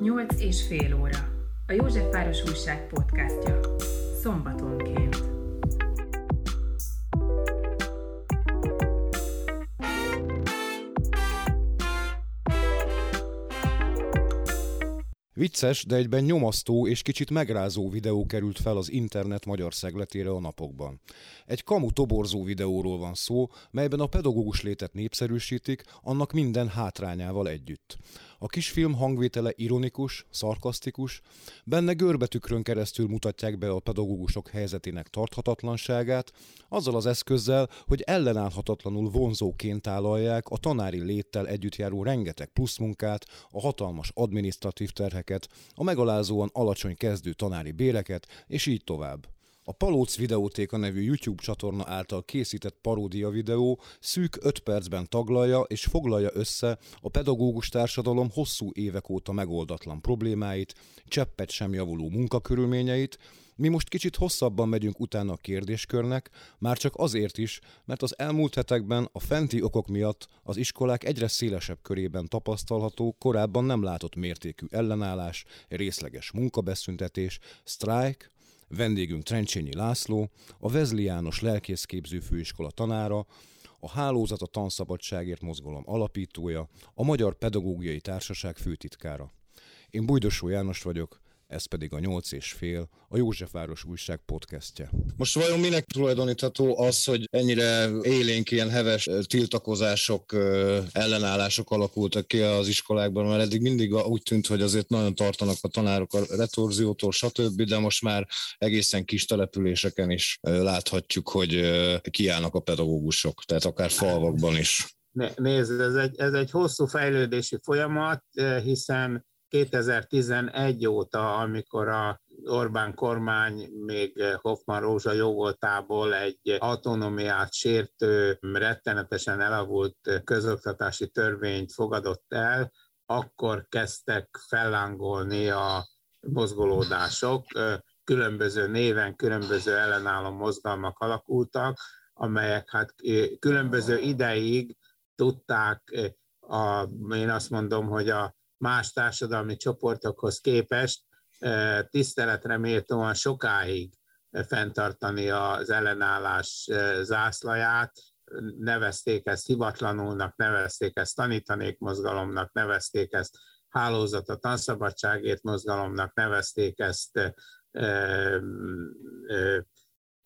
Nyolc és fél óra. A Józsefváros Újság podcastja. Szombatonként. Vicces, de egyben nyomasztó és kicsit megrázó videó került fel az internet magyar szegletére a napokban. Egy kamu toborzó videóról van szó, melyben a pedagógus létet népszerűsítik, annak minden hátrányával együtt. A kisfilm hangvétele ironikus, szarkasztikus, benne görbetükrön keresztül mutatják be a pedagógusok helyzetének tarthatatlanságát, azzal az eszközzel, hogy ellenállhatatlanul vonzóként tálalják a tanári léttel együtt járó rengeteg pluszmunkát, a hatalmas adminisztratív terheket, a megalázóan alacsony kezdő tanári béreket, és így tovább. A Palóc Videótéka nevű YouTube csatorna által készített paródia videó szűk 5 percben taglalja és foglalja össze a pedagógus társadalom hosszú évek óta megoldatlan problémáit, cseppet sem javuló munkakörülményeit, mi most kicsit hosszabban megyünk utána a kérdéskörnek, már csak azért is, mert az elmúlt hetekben a fenti okok miatt az iskolák egyre szélesebb körében tapasztalható, korábban nem látott mértékű ellenállás, részleges munkabeszüntetés, sztrájk, Vendégünk Trencsényi László, a Vezli János lelkészképző főiskola tanára, a Hálózat a Tanszabadságért mozgalom alapítója, a Magyar Pedagógiai Társaság főtitkára. Én Bujdosó János vagyok, ez pedig a nyolc és fél, a Józsefváros újság podcastje. Most vajon minek tulajdonítható az, hogy ennyire élénk ilyen heves tiltakozások, ellenállások alakultak ki az iskolákban, mert eddig mindig úgy tűnt, hogy azért nagyon tartanak a tanárok a retorziótól, stb., de most már egészen kis településeken is láthatjuk, hogy kiállnak a pedagógusok, tehát akár falvakban is. Nézd, ez egy, ez egy hosszú fejlődési folyamat, hiszen 2011 óta, amikor a Orbán kormány még Hoffman Rózsa jóvoltából egy autonómiát sértő, rettenetesen elavult közoktatási törvényt fogadott el, akkor kezdtek fellángolni a mozgolódások, különböző néven, különböző ellenálló mozgalmak alakultak, amelyek hát különböző ideig tudták, a, én azt mondom, hogy a más társadalmi csoportokhoz képest tiszteletre méltóan sokáig fenntartani az ellenállás zászlaját, nevezték ezt hivatlanulnak, nevezték ezt tanítanék mozgalomnak, nevezték ezt hálózat a tanszabadságért mozgalomnak, nevezték ezt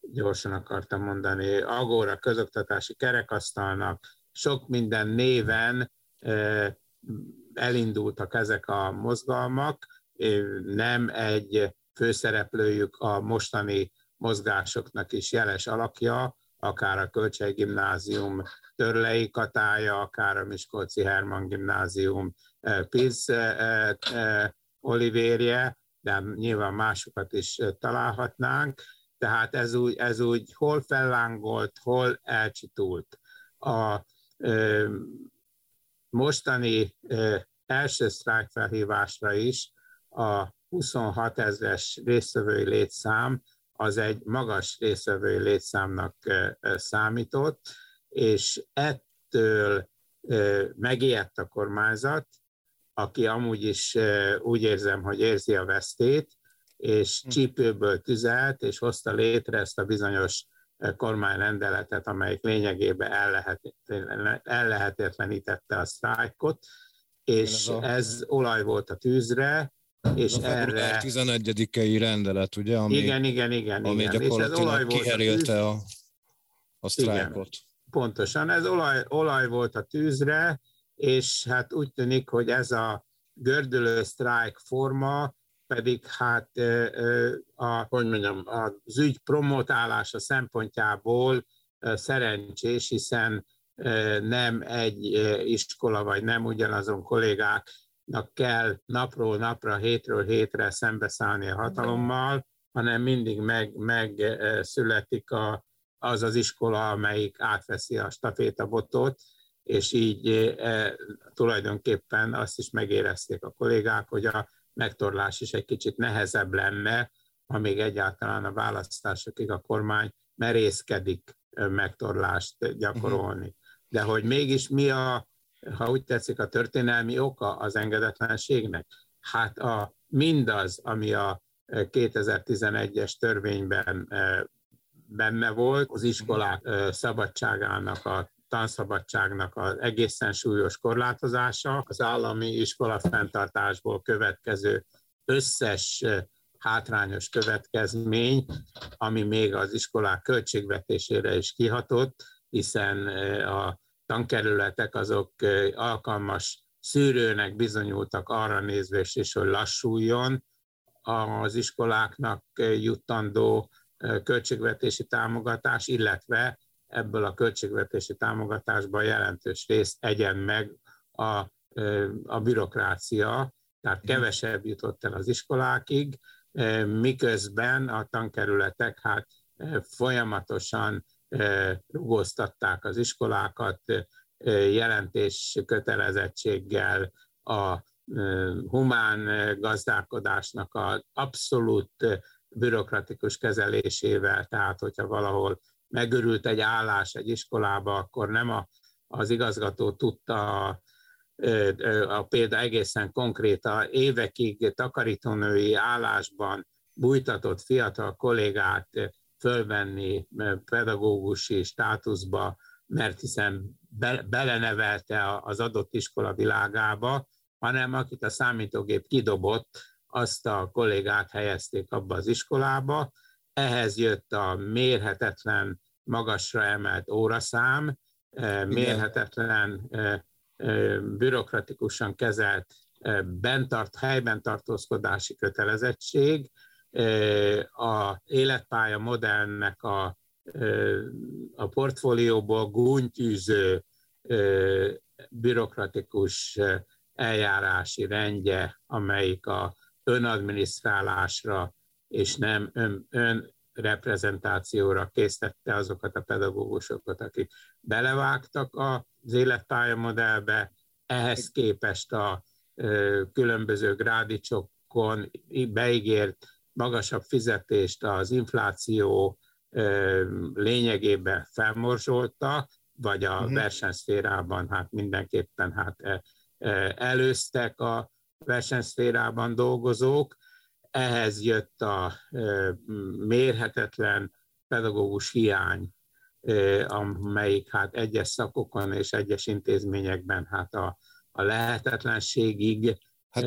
gyorsan akartam mondani, Agóra közoktatási kerekasztalnak, sok minden néven elindultak ezek a mozgalmak, nem egy főszereplőjük a mostani mozgásoknak is jeles alakja, akár a Kölcsei Gimnázium Törlei Katája, akár a Miskolci Herman Gimnázium eh, Piz eh, eh, Olivérje, de nyilván másokat is találhatnánk. Tehát ez úgy, ez úgy hol fellángolt, hol elcsitult. A mostani első sztrájkfelhívásra is a 26 ezres résztvevői létszám az egy magas résztvevői létszámnak számított, és ettől megijedt a kormányzat, aki amúgy is úgy érzem, hogy érzi a vesztét, és hm. csípőből tüzelt, és hozta létre ezt a bizonyos kormányrendeletet, amelyik lényegében ellehetetlenítette a sztrájkot, és ez, a... ez olaj volt a tűzre, és a erre... 11 rendelet, ugye? Ami, igen, igen, igen. Ami igen. gyakorlatilag és ez olaj kiherélte a, a sztrájkot. Igen, pontosan, ez olaj, olaj volt a tűzre, és hát úgy tűnik, hogy ez a gördülő sztrájk forma pedig hát a, hogy mondjam, az ügy promotálása szempontjából szerencsés, hiszen nem egy iskola, vagy nem ugyanazon kollégáknak kell napról napra, hétről hétre szembeszállni a hatalommal, hanem mindig meg, megszületik a, az az iskola, amelyik átveszi a stafétabotot, és így e, tulajdonképpen azt is megérezték a kollégák, hogy a megtorlás is egy kicsit nehezebb lenne, ha még egyáltalán a választásokig a kormány merészkedik megtorlást gyakorolni. De hogy mégis mi a, ha úgy tetszik, a történelmi oka az engedetlenségnek? hát a, mindaz, ami a 2011-es törvényben benne volt, az iskolák szabadságának, a tanszabadságnak az egészen súlyos korlátozása, az állami iskola fenntartásból következő összes hátrányos következmény, ami még az iskolák költségvetésére is kihatott, hiszen a tankerületek azok alkalmas szűrőnek bizonyultak arra nézvés is, hogy lassuljon az iskoláknak juttandó költségvetési támogatás, illetve ebből a költségvetési támogatásban jelentős részt egyen meg a, a bürokrácia, tehát kevesebb jutott el az iskolákig, miközben a tankerületek hát folyamatosan rugóztatták az iskolákat, jelentés kötelezettséggel a humán gazdálkodásnak az abszolút bürokratikus kezelésével, tehát hogyha valahol megörült egy állás egy iskolába, akkor nem a, az igazgató tudta a, a példa egészen konkrét, a évekig takarítónői állásban bújtatott fiatal kollégát fölvenni pedagógusi státuszba, mert hiszen be, belenevelte az adott iskola világába, hanem akit a számítógép kidobott, azt a kollégát helyezték abba az iskolába. Ehhez jött a mérhetetlen, magasra emelt óraszám, mérhetetlen, bürokratikusan kezelt bentart, helyben tartózkodási kötelezettség, a életpálya modellnek a, a portfólióból gúnytűző bürokratikus eljárási rendje, amelyik a önadminisztrálásra és nem ön, önreprezentációra késztette azokat a pedagógusokat, akik belevágtak az modellbe, ehhez képest a különböző grádicsokon beígért magasabb fizetést az infláció lényegében felmorzsolta, vagy a uh-huh. versenyszférában hát mindenképpen hát előztek a versenyszférában dolgozók. Ehhez jött a mérhetetlen pedagógus hiány, amelyik hát egyes szakokon és egyes intézményekben hát a, a lehetetlenségig hát,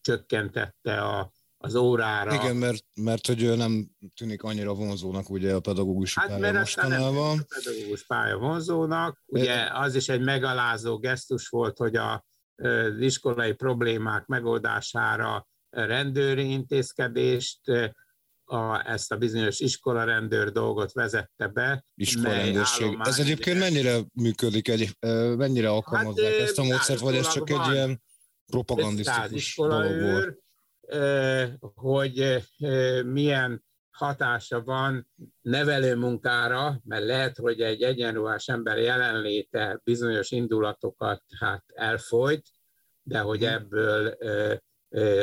csökkentette a, az órára. Igen, mert, mert hogy nem tűnik annyira vonzónak ugye a pedagógus hát, pálya mert mostanában. a pedagógus pálya vonzónak. Ugye az is egy megalázó gesztus volt, hogy a, az iskolai problémák megoldására rendőri intézkedést, a, ezt a bizonyos iskolarendőr dolgot vezette be. Iskolarendőrség. Ez egyébként mennyire működik, egy, mennyire alkalmazzák hát, ezt a módszert, vagy ez csak egy ilyen propagandisztikus dolog volt? hogy milyen hatása van nevelő munkára, mert lehet, hogy egy egyenruhás ember jelenléte bizonyos indulatokat hát elfolyt, de hogy mhm. ebből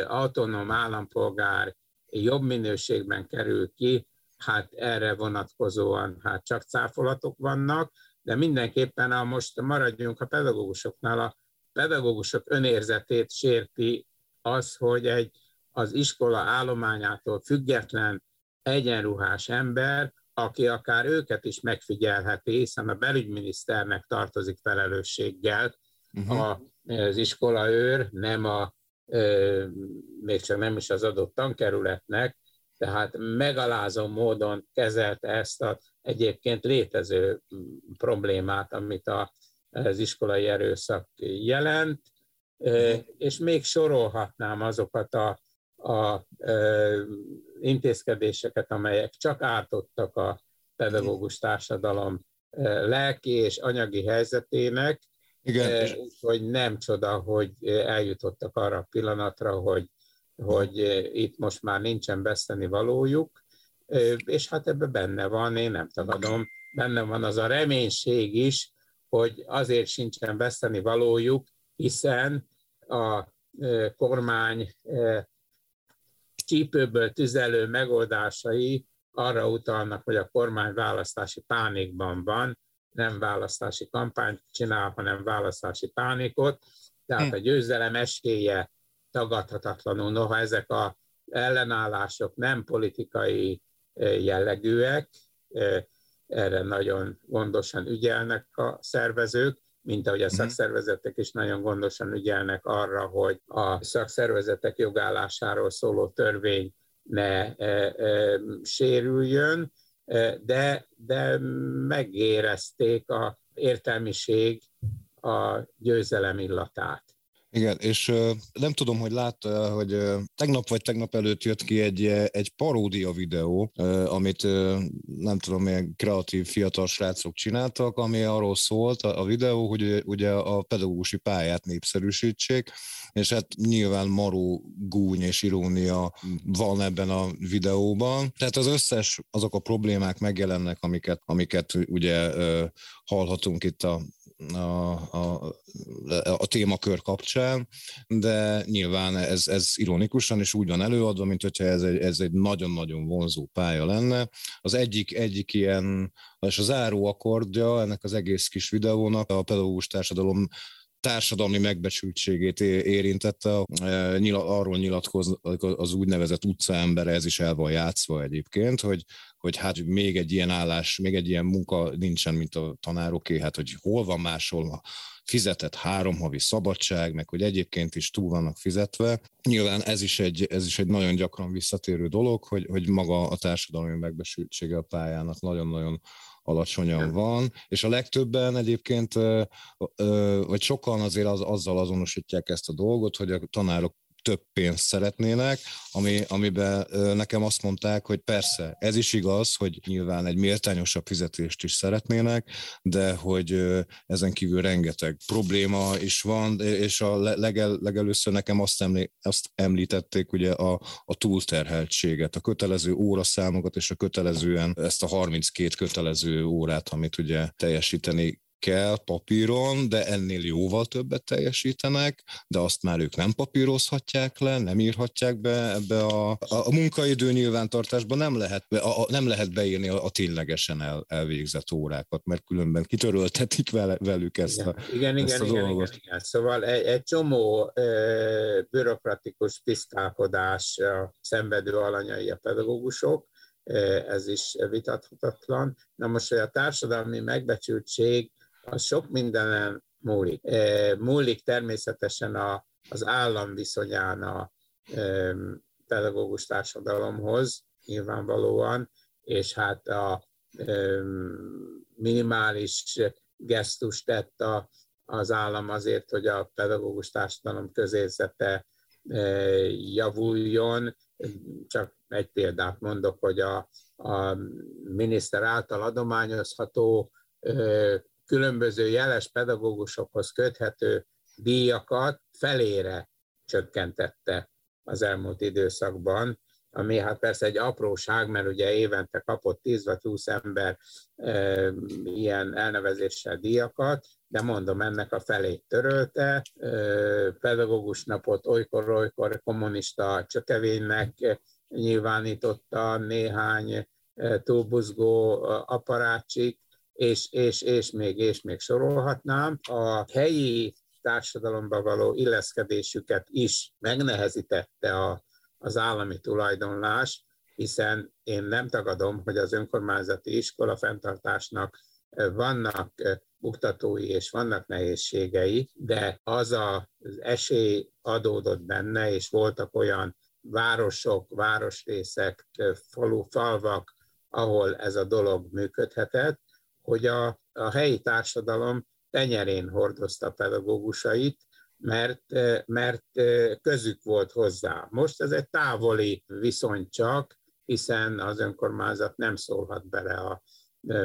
autonóm állampolgár jobb minőségben kerül ki, hát erre vonatkozóan hát csak cáfolatok vannak, de mindenképpen a most maradjunk a pedagógusoknál, a pedagógusok önérzetét sérti az, hogy egy az iskola állományától független egyenruhás ember, aki akár őket is megfigyelheti, hiszen a belügyminiszternek tartozik felelősséggel uh-huh. az iskola őr, nem a, még csak nem is az adott tankerületnek, tehát megalázó módon kezelte ezt a egyébként létező problémát, amit a, az iskolai erőszak jelent, és még sorolhatnám azokat a a intézkedéseket, amelyek csak ártottak a pedagógus társadalom lelki és anyagi helyzetének, Igen. hogy nem csoda, hogy eljutottak arra a pillanatra, hogy, hogy itt most már nincsen veszteni valójuk, és hát ebben benne van, én nem tagadom, benne van az a reménység is, hogy azért sincsen veszteni valójuk, hiszen a kormány csípőből tüzelő megoldásai arra utalnak, hogy a kormány választási pánikban van, nem választási kampányt csinál, hanem választási pánikot, tehát hm. a győzelem esélye tagadhatatlanul, noha ezek a ellenállások nem politikai jellegűek, erre nagyon gondosan ügyelnek a szervezők, mint ahogy a mhm. szakszervezetek is nagyon gondosan ügyelnek arra, hogy a szakszervezetek jogállásáról szóló törvény ne e, e, sérüljön, de, de megérezték a értelmiség a győzelem illatát. Igen, és nem tudom, hogy látta, hogy tegnap vagy tegnap előtt jött ki egy, egy paródia videó, amit nem tudom, milyen kreatív fiatal srácok csináltak, ami arról szólt a, videó, hogy ugye a pedagógusi pályát népszerűsítsék, és hát nyilván maró gúny és irónia van ebben a videóban. Tehát az összes, azok a problémák megjelennek, amiket, amiket ugye hallhatunk itt a a, a, a témakör kapcsán, de nyilván ez, ez ironikusan is úgy van előadva, mint hogyha ez egy, ez egy nagyon-nagyon vonzó pálya lenne. Az egyik, egyik ilyen, és a záró akkordja ennek az egész kis videónak a pedagógus társadalom társadalmi megbecsültségét érintette, arról nyilatkoz az úgynevezett utcaembere, ez is el van játszva egyébként, hogy, hogy hát még egy ilyen állás, még egy ilyen munka nincsen, mint a tanároké, hát hogy hol van máshol fizetett három havi szabadság, meg hogy egyébként is túl vannak fizetve. Nyilván ez is egy, ez is egy nagyon gyakran visszatérő dolog, hogy, hogy maga a társadalmi megbesültsége a pályának nagyon-nagyon alacsonyan van, és a legtöbben egyébként, vagy sokan azért az, azzal azonosítják ezt a dolgot, hogy a tanárok több pénzt szeretnének, ami, amiben nekem azt mondták, hogy persze, ez is igaz, hogy nyilván egy méltányosabb fizetést is szeretnének, de hogy ezen kívül rengeteg probléma is van, és a legel, legelőször nekem azt, emlé, azt említették ugye a, a túlterheltséget, a kötelező óraszámokat, és a kötelezően ezt a 32 kötelező órát, amit ugye teljesíteni kell papíron, de ennél jóval többet teljesítenek, de azt már ők nem papírozhatják le, nem írhatják be ebbe a, a, a munkaidő nyilvántartásba, nem lehet, be, a, nem lehet beírni a, a ténylegesen el, elvégzett órákat, mert különben kitöröltetik vele, velük ezt igen, a, igen, ezt igen, a igen, dolgot. Igen, igen. Szóval egy, egy csomó e, bürokratikus piszkálkodás a szenvedő alanyai a pedagógusok, ez is vitathatatlan. Na most, hogy a társadalmi megbecsültség az sok mindenen múlik. Múlik természetesen a, az állam viszonyán a pedagógus társadalomhoz, nyilvánvalóan, és hát a minimális gesztus tett a, az állam azért, hogy a pedagógus társadalom közérzete javuljon. Csak egy példát mondok, hogy a, a miniszter által adományozható különböző jeles pedagógusokhoz köthető díjakat felére csökkentette az elmúlt időszakban, ami hát persze egy apróság, mert ugye évente kapott 10 vagy 20 ember e, ilyen elnevezéssel díjakat, de mondom, ennek a felét törölte, e, pedagógus napot olykor-olykor kommunista csökevénynek nyilvánította néhány túlbuzgó aparácsik, és, és, és még, és még sorolhatnám. A helyi társadalomba való illeszkedésüket is megnehezítette a, az állami tulajdonlás, hiszen én nem tagadom, hogy az önkormányzati iskola fenntartásnak vannak buktatói és vannak nehézségei, de az az esély adódott benne, és voltak olyan városok, városrészek, falu, falvak, ahol ez a dolog működhetett, hogy a, a helyi társadalom tenyerén hordozta pedagógusait, mert, mert közük volt hozzá. Most ez egy távoli viszony csak, hiszen az önkormányzat nem szólhat bele a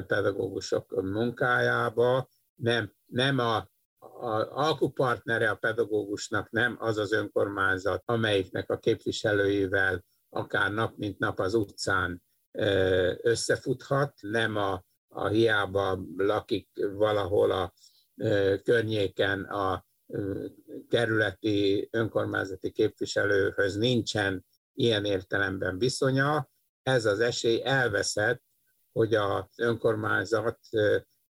pedagógusok munkájába, nem, nem a, a alkupartnere a pedagógusnak nem az az önkormányzat, amelyiknek a képviselőivel akár nap mint nap az utcán összefuthat, nem a a hiába lakik valahol a környéken a kerületi önkormányzati képviselőhöz nincsen ilyen értelemben viszonya, ez az esély elveszett, hogy az önkormányzat,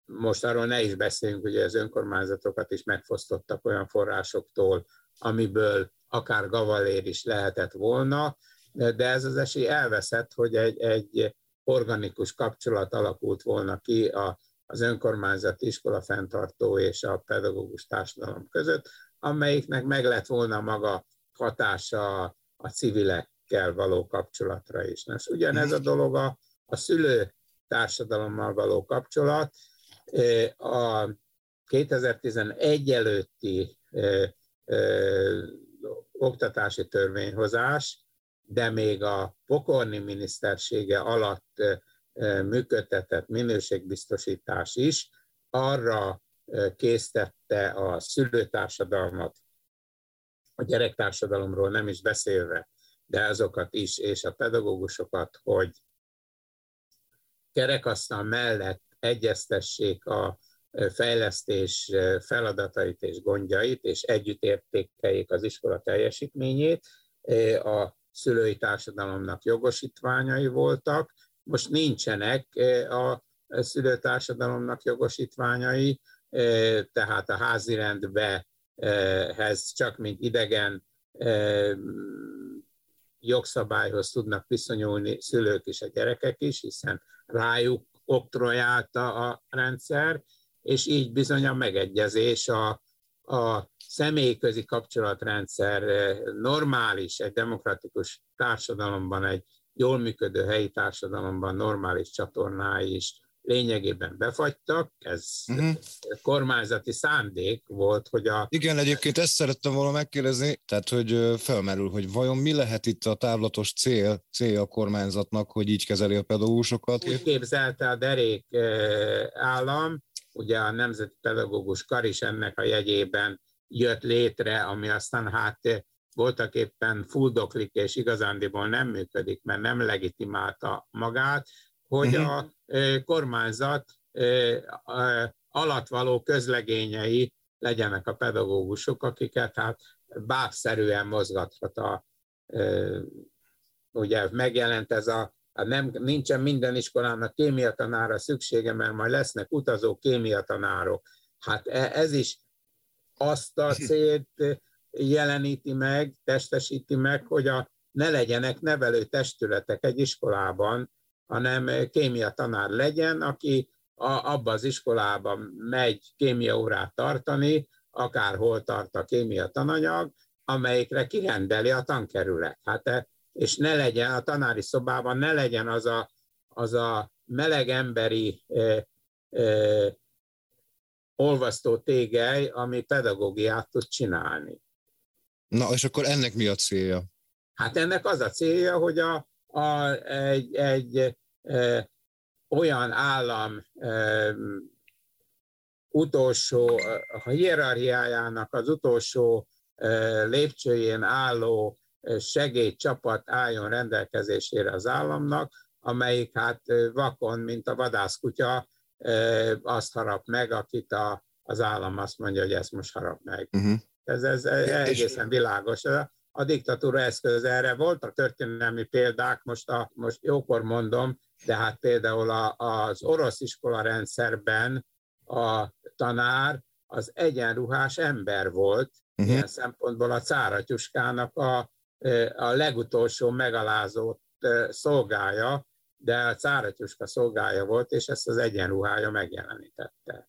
most arról ne is beszéljünk, hogy az önkormányzatokat is megfosztottak olyan forrásoktól, amiből akár gavalér is lehetett volna, de ez az esély elveszett, hogy egy, egy organikus kapcsolat alakult volna ki a, az önkormányzati iskola fenntartó és a pedagógus társadalom között, amelyiknek meg lett volna maga hatása a civilekkel való kapcsolatra is. Nos, ugyanez a dolog a, a szülő társadalommal való kapcsolat. A 2011 előtti oktatási törvényhozás, de még a pokorni minisztersége alatt működtetett minőségbiztosítás is arra késztette a szülőtársadalmat, a gyerektársadalomról nem is beszélve, de azokat is, és a pedagógusokat, hogy kerekasztal mellett egyeztessék a fejlesztés feladatait és gondjait, és együtt értékeljék az iskola teljesítményét. A szülői társadalomnak jogosítványai voltak, most nincsenek a szülőtársadalomnak jogosítványai, tehát a házirendbehez csak mint idegen jogszabályhoz tudnak viszonyulni szülők és a gyerekek is, hiszen rájuk oktrojálta a rendszer, és így bizony a megegyezés, a, a személyközi kapcsolatrendszer normális, egy demokratikus társadalomban, egy jól működő helyi társadalomban normális csatornái is lényegében befagytak, ez uh-huh. kormányzati szándék volt, hogy a... Igen, egyébként ezt szerettem volna megkérdezni, tehát hogy felmerül, hogy vajon mi lehet itt a távlatos cél, célja a kormányzatnak, hogy így kezeli a pedagógusokat? Úgy képzelte a derék állam, ugye a Nemzeti Pedagógus Kar is ennek a jegyében jött létre, ami aztán hát voltak éppen fuldoklik, és igazándiból nem működik, mert nem legitimálta magát, hogy uh-huh. a kormányzat alatt való közlegényei legyenek a pedagógusok, akiket hát bábszerűen mozgathat a, ugye megjelent ez a, a nem, nincsen minden iskolának kémiatanára szüksége, mert majd lesznek utazó kémiatanárok. Hát e, ez is azt a célt jeleníti meg, testesíti meg, hogy a, ne legyenek nevelő testületek egy iskolában, hanem kémia tanár legyen, aki a, abba az iskolában megy kémia órát tartani, akárhol tart a kémia tananyag, amelyikre kirendeli a tankerület. Hát, e, és ne legyen a tanári szobában, ne legyen az a, az a meleg emberi e, e, olvasztó tégely, ami pedagógiát tud csinálni. Na, és akkor ennek mi a célja? Hát ennek az a célja, hogy a, a, egy, egy e, olyan állam e, utolsó, a hierarchiájának az utolsó e, lépcsőjén álló segédcsapat álljon rendelkezésére az államnak, amelyik hát vakon, mint a vadászkutya, azt harap meg, akit a, az állam azt mondja, hogy ezt most harap meg. Uh-huh. Ez, ez egészen világos a diktatúra eszköz erre. Voltak történelmi példák, most, a, most jókor mondom, de hát például a, az orosz iskola rendszerben a tanár az egyenruhás ember volt, uh-huh. ilyen szempontból a cáratyuskának a, a legutolsó megalázott szolgája, de a cáratyuska szolgája volt, és ezt az egyenruhája megjelenítette.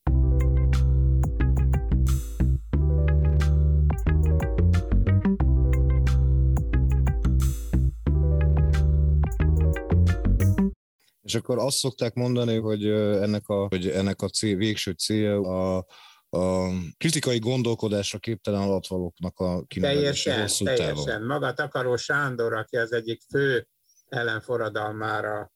És akkor azt szokták mondani, hogy ennek a, hogy ennek a cél, végső célja a, a kritikai gondolkodásra képtelen alatvalóknak a kinevezése hosszú teljesen. távon. Maga Takaró Sándor, aki az egyik fő ellenforradalmára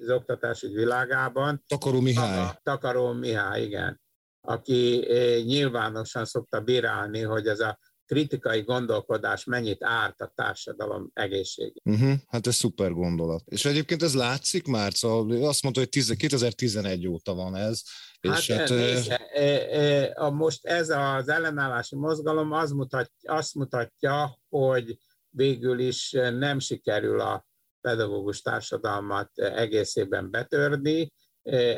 az oktatási világában. Takaró Mihály. Takaró Mihály, igen. Aki nyilvánosan szokta bírálni, hogy ez a kritikai gondolkodás mennyit árt a társadalom egészségét. Uh-huh, hát ez szuper gondolat. És egyébként ez látszik már, szóval azt mondta, hogy 2011 óta van ez. Hát, és hát, nézd, e, e, a, most ez az ellenállási mozgalom az mutat, azt mutatja, hogy végül is nem sikerül a pedagógus társadalmat egészében betörni.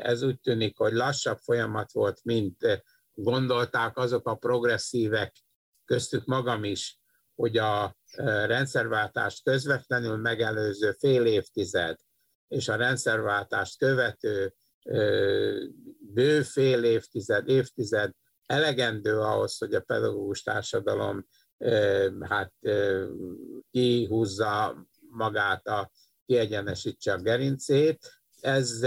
Ez úgy tűnik, hogy lassabb folyamat volt, mint gondolták azok a progresszívek, köztük magam is, hogy a rendszerváltást közvetlenül megelőző fél évtized és a rendszerváltást követő bő fél évtized, évtized elegendő ahhoz, hogy a pedagógus társadalom hát kihúzza magát, a, kiegyenesítse a gerincét. Ez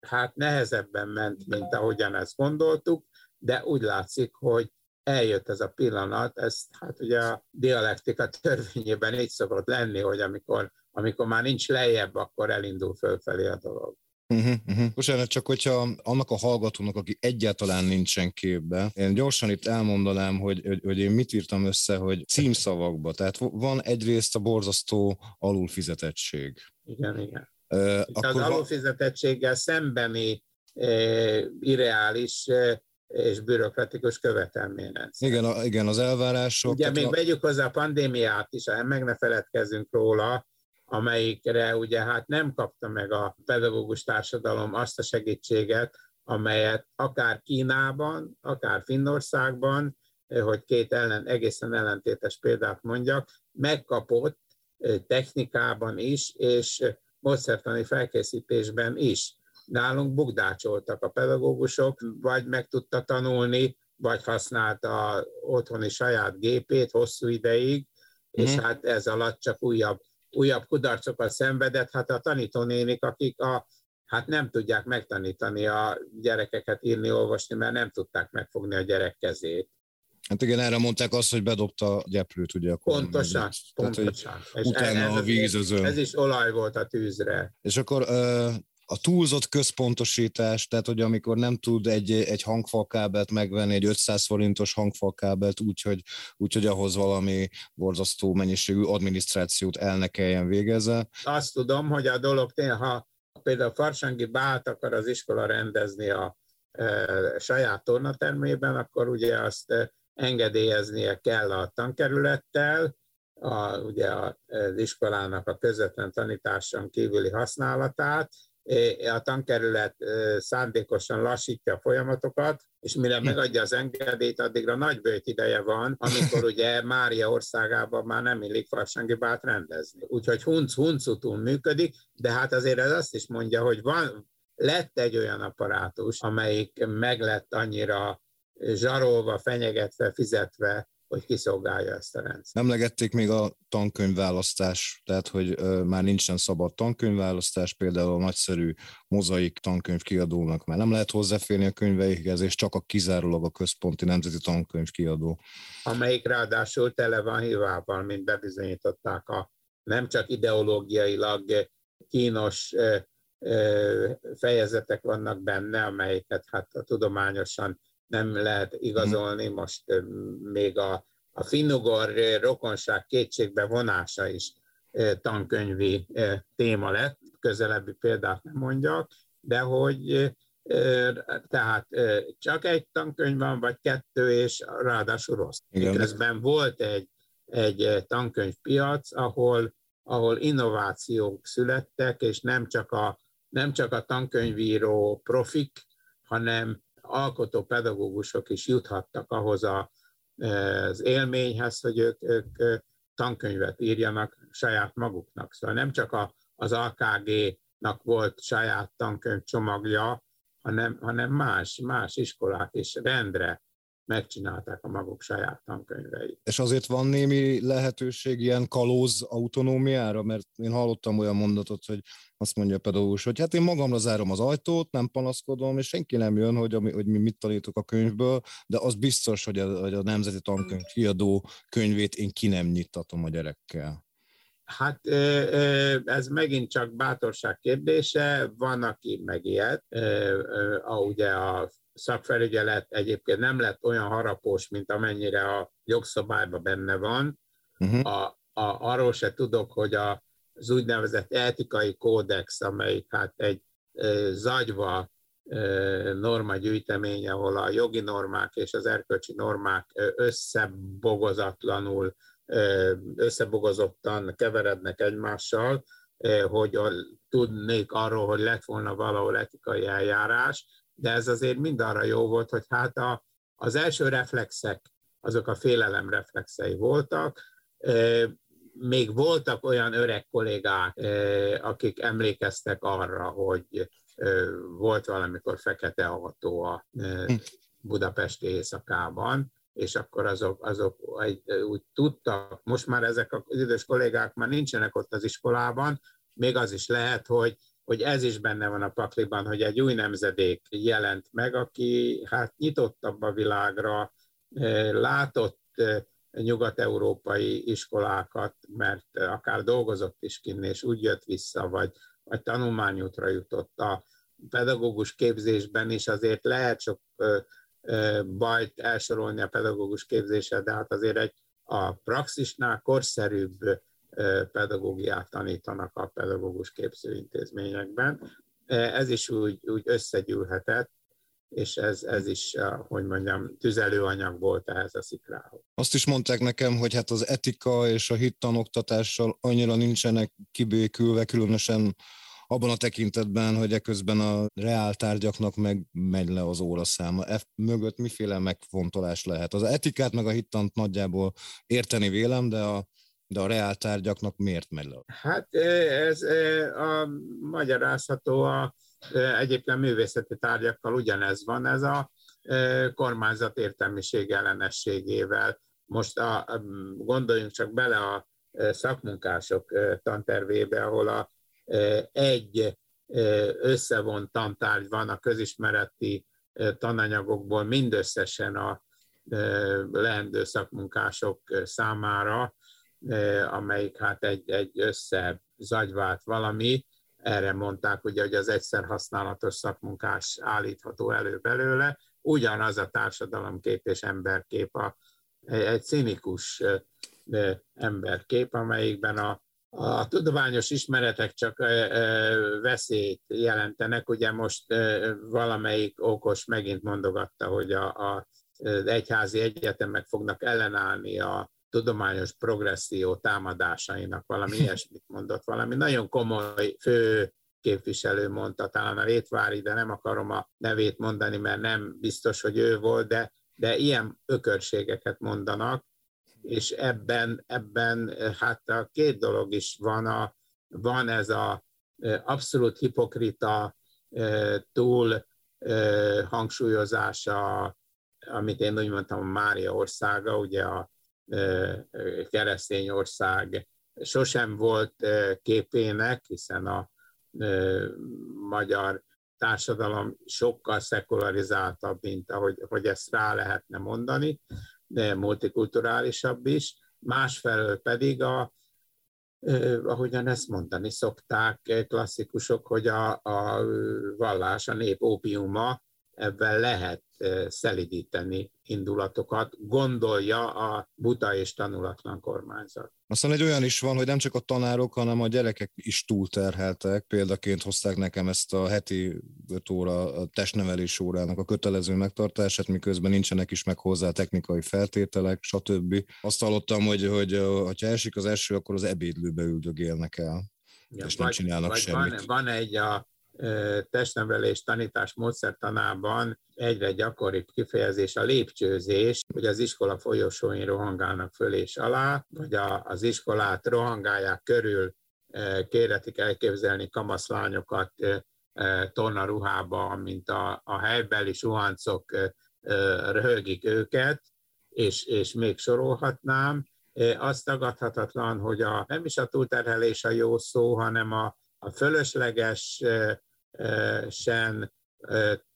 hát nehezebben ment, mint ahogyan ezt gondoltuk, de úgy látszik, hogy eljött ez a pillanat, ez hát ugye a dialektika törvényében így szokott lenni, hogy amikor, amikor már nincs lejjebb, akkor elindul fölfelé a dolog. Uh-huh, uh-huh. Bocsánat, csak hogyha annak a hallgatónak, aki egyáltalán nincsen képbe, én gyorsan itt elmondanám, hogy, hogy, hogy én mit írtam össze, hogy címszavakba. Tehát van egyrészt a borzasztó alulfizetettség. Igen, igen. Uh, akkor az alulfizetettséggel szembeni uh, irreális uh, és bürokratikus követelményrendszer. Igen, a, igen, az elvárások. Ugye még a... vegyük hozzá a pandémiát is, meg ne feledkezzünk róla, amelyikre ugye hát nem kapta meg a pedagógus társadalom azt a segítséget, amelyet akár Kínában, akár Finnországban, hogy két ellen, egészen ellentétes példát mondjak, megkapott technikában is, és módszertani felkészítésben is. Nálunk bukdácsoltak a pedagógusok, vagy meg tudta tanulni, vagy használta otthoni saját gépét hosszú ideig, mm-hmm. és mhm. hát ez alatt csak újabb újabb kudarcokat szenvedett, hát a tanítónénik, akik a, hát nem tudják megtanítani a gyerekeket írni, olvasni, mert nem tudták megfogni a gyerek kezét. Hát igen, erre mondták azt, hogy bedobta a gyeplőt, ugye. A pontosan, pontosan. És utána ez, a vízözön. Ez is olaj volt a tűzre. És akkor a túlzott központosítás, tehát hogy amikor nem tud egy, egy hangfalkábelt megvenni, egy 500 forintos hangfalkábelt úgy, hogy, úgy, hogy ahhoz valami borzasztó mennyiségű adminisztrációt el ne kelljen végezze. Azt tudom, hogy a dolog tényleg, ha például Farsangi Bát akar az iskola rendezni a e, saját tornatermében, akkor ugye azt e, engedélyeznie kell a tankerülettel, a, ugye az iskolának a közvetlen tanításon kívüli használatát, a tankerület szándékosan lassítja a folyamatokat, és mire hm. megadja az engedélyt, addigra nagy bőt ideje van, amikor ugye Mária országában már nem illik farsangi bát rendezni. Úgyhogy hunc-huncutún működik, de hát azért ez azt is mondja, hogy van, lett egy olyan apparátus, amelyik meg lett annyira zsarolva, fenyegetve, fizetve, hogy kiszolgálja ezt a rendszert. Emlegették még a tankönyvválasztás, tehát hogy már nincsen szabad tankönyvválasztás, például a nagyszerű mozaik tankönyv kiadónak már nem lehet hozzáférni a könyveikhez, és csak a kizárólag a központi nemzeti tankönyv kiadó. Amelyik ráadásul tele van hívával, mint bebizonyították a nem csak ideológiailag kínos fejezetek vannak benne, amelyeket hát a tudományosan nem lehet igazolni, most még a, a finnugor rokonság kétségbe vonása is tankönyvi téma lett, közelebbi példát nem mondjak, de hogy tehát csak egy tankönyv van, vagy kettő, és ráadásul rossz. Miközben volt egy, egy tankönyvpiac, ahol, ahol innovációk születtek, és nem csak a, nem csak a tankönyvíró profik, hanem alkotó pedagógusok is juthattak ahhoz a, az élményhez, hogy ők, ők tankönyvet írjanak saját maguknak. Szóval nem csak a, az AKG-nak volt saját tankönyv csomagja, hanem, hanem más, más iskolák is rendre megcsinálták a maguk saját tankönyveit. És azért van némi lehetőség ilyen kalóz autonómiára, mert én hallottam olyan mondatot, hogy azt mondja a pedagógus, hogy hát én magamra zárom az ajtót, nem panaszkodom, és senki nem jön, hogy, hogy mi mit tanítok a könyvből, de az biztos, hogy a, hogy a Nemzeti Tankönyv kiadó könyvét én ki nem nyittatom a gyerekkel. Hát ez megint csak bátorság kérdése, van, aki megijed, ugye a szakfelügyelet egyébként nem lett olyan harapós, mint amennyire a jogszabályban benne van. Uh-huh. A, a, arról se tudok, hogy a, az úgynevezett etikai kódex, amelyik hát egy e, zagyva e, normagyűjtemény, ahol a jogi normák és az erkölcsi normák összebogozatlanul, összebogozottan keverednek egymással, hogy tudnék arról, hogy lett volna valahol etikai eljárás, de ez azért mind arra jó volt, hogy hát a, az első reflexek, azok a félelem reflexei voltak, még voltak olyan öreg kollégák, akik emlékeztek arra, hogy volt valamikor fekete autó a hm. budapesti éjszakában, és akkor azok, azok egy, úgy tudtak, most már ezek az idős kollégák már nincsenek ott az iskolában, még az is lehet, hogy, hogy ez is benne van a pakliban, hogy egy új nemzedék jelent meg, aki hát nyitottabb a világra, látott nyugat-európai iskolákat, mert akár dolgozott is kinn, és úgy jött vissza, vagy, vagy tanulmányútra jutott a pedagógus képzésben is, azért lehet sok bajt elsorolni a pedagógus képzése, de hát azért egy a praxisnál korszerűbb pedagógiát tanítanak a pedagógus képzőintézményekben. Ez is úgy, úgy összegyűlhetett, és ez, ez is, hogy mondjam, tüzelőanyag volt ehhez a szikrához. Azt is mondták nekem, hogy hát az etika és a hittanoktatással annyira nincsenek kibékülve, különösen abban a tekintetben, hogy eközben a reáltárgyaknak meg megy le az óraszáma. E mögött miféle megfontolás lehet? Az etikát meg a hittant nagyjából érteni vélem, de a, de a reáltárgyaknak miért megy le? Hát ez a magyarázható a egyébként művészeti tárgyakkal ugyanez van, ez a kormányzat értelmiség ellenességével. Most a, gondoljunk csak bele a szakmunkások tantervébe, ahol a, egy összevont tantárgy van a közismereti tananyagokból mindösszesen a leendő szakmunkások számára, amelyik hát egy, egy összezagyvált valami, erre mondták, ugye, hogy az egyszer használatos szakmunkás állítható elő belőle, ugyanaz a társadalomkép és emberkép, a, egy cinikus emberkép, amelyikben a, a tudományos ismeretek csak veszélyt jelentenek. Ugye most valamelyik okos megint mondogatta, hogy a, a, egyházi egyetemek fognak ellenállni a tudományos progresszió támadásainak, valami ilyesmit mondott, valami. Nagyon komoly fő képviselő mondta, talán a Rétvári, de nem akarom a nevét mondani, mert nem biztos, hogy ő volt, de, de ilyen ökörségeket mondanak, és ebben, ebben hát a két dolog is van, a, van ez a abszolút hipokrita túl hangsúlyozása, amit én úgy mondtam, a Mária országa, ugye a keresztény ország sosem volt képének, hiszen a magyar társadalom sokkal szekularizáltabb, mint ahogy hogy ezt rá lehetne mondani, de multikulturálisabb is. Másfelől pedig a, ahogyan ezt mondani szokták klasszikusok, hogy a, a vallás, a nép ópiuma, ebben lehet szelidíteni indulatokat, gondolja a buta és tanulatlan kormányzat. Aztán egy olyan is van, hogy nem csak a tanárok, hanem a gyerekek is túlterheltek. Példaként hozták nekem ezt a heti 5 óra a testnevelés órának a kötelező megtartását, miközben nincsenek is meg hozzá technikai feltételek, stb. Azt hallottam, hogy, hogy ha esik az eső, akkor az ebédlőbe üldögélnek el. Ja, és nem csinálnak vagy semmit. Van, van egy a testnevelés tanítás módszertanában egyre gyakoribb kifejezés a lépcsőzés, hogy az iskola folyosóin rohangálnak föl és alá, vagy a, az iskolát rohangálják körül, kéretik elképzelni kamaszlányokat torna ruhába, mint a, a helybeli suhancok röhögik őket, és, és még sorolhatnám. Az tagadhatatlan, hogy a, nem is a túlterhelés a jó szó, hanem a, a fölösleges sen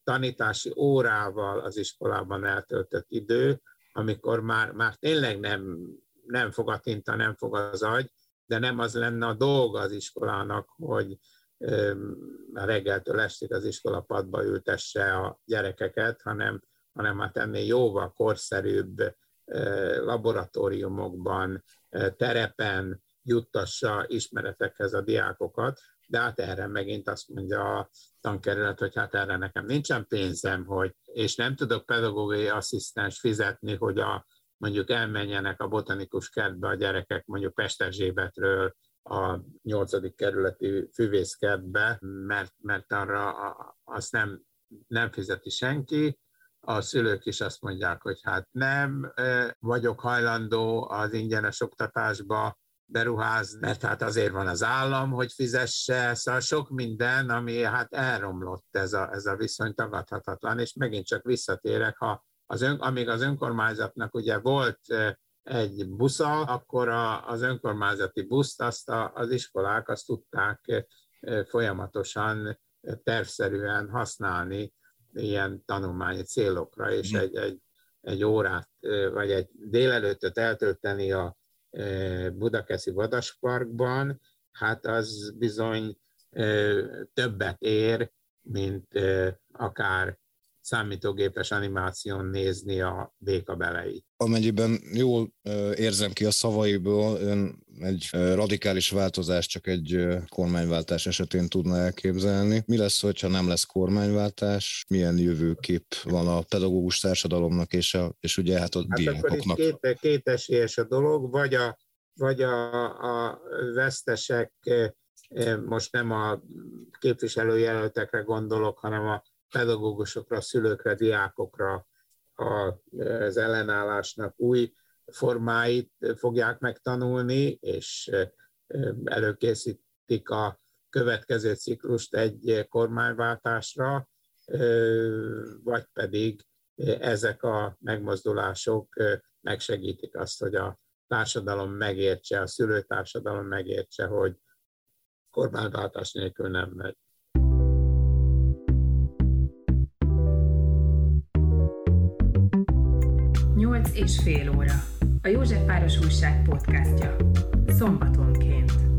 tanítási órával az iskolában eltöltött idő, amikor már, már tényleg nem, nem fog a tinta, nem fog az agy, de nem az lenne a dolga az iskolának, hogy reggeltől estig az iskola padba ültesse a gyerekeket, hanem, hanem hát ennél jóval korszerűbb laboratóriumokban, terepen juttassa ismeretekhez a diákokat, de hát erre megint azt mondja a tankerület, hogy hát erre nekem nincsen pénzem, hogy, és nem tudok pedagógiai asszisztens fizetni, hogy a, mondjuk elmenjenek a botanikus kertbe a gyerekek mondjuk Pesterzsébetről a nyolcadik kerületi füvészkertbe, mert, mert arra azt nem, nem fizeti senki, a szülők is azt mondják, hogy hát nem vagyok hajlandó az ingyenes oktatásba beruházni, mert hát azért van az állam, hogy fizesse, szóval sok minden, ami hát elromlott ez a, ez a viszony tagadhatatlan, és megint csak visszatérek, ha az ön, amíg az önkormányzatnak ugye volt egy busza, akkor a, az önkormányzati buszt azt a, az iskolák azt tudták folyamatosan tervszerűen használni ilyen tanulmányi célokra, és egy, egy, egy órát, vagy egy délelőttöt eltölteni a Budakeszi Vadasparkban, hát az bizony többet ér, mint akár számítógépes animáción nézni a békabeleit. Amennyiben jól érzem ki a szavaiból, ön egy radikális változás csak egy kormányváltás esetén tudna elképzelni. Mi lesz, hogyha nem lesz kormánywáltás? Milyen jövőkép van a pedagógus társadalomnak és, a, és ugye hát a hát diákoknak? Két, két esélyes a dolog, vagy a, vagy a, a vesztesek, most nem a képviselőjelöltekre gondolok, hanem a pedagógusokra, szülőkre, diákokra az ellenállásnak új formáit fogják megtanulni, és előkészítik a következő ciklust egy kormányváltásra, vagy pedig ezek a megmozdulások megsegítik azt, hogy a társadalom megértse, a szülőtársadalom megértse, hogy kormányváltás nélkül nem megy. És fél óra. A Józsefváros Újság podcastja. Szombatonként.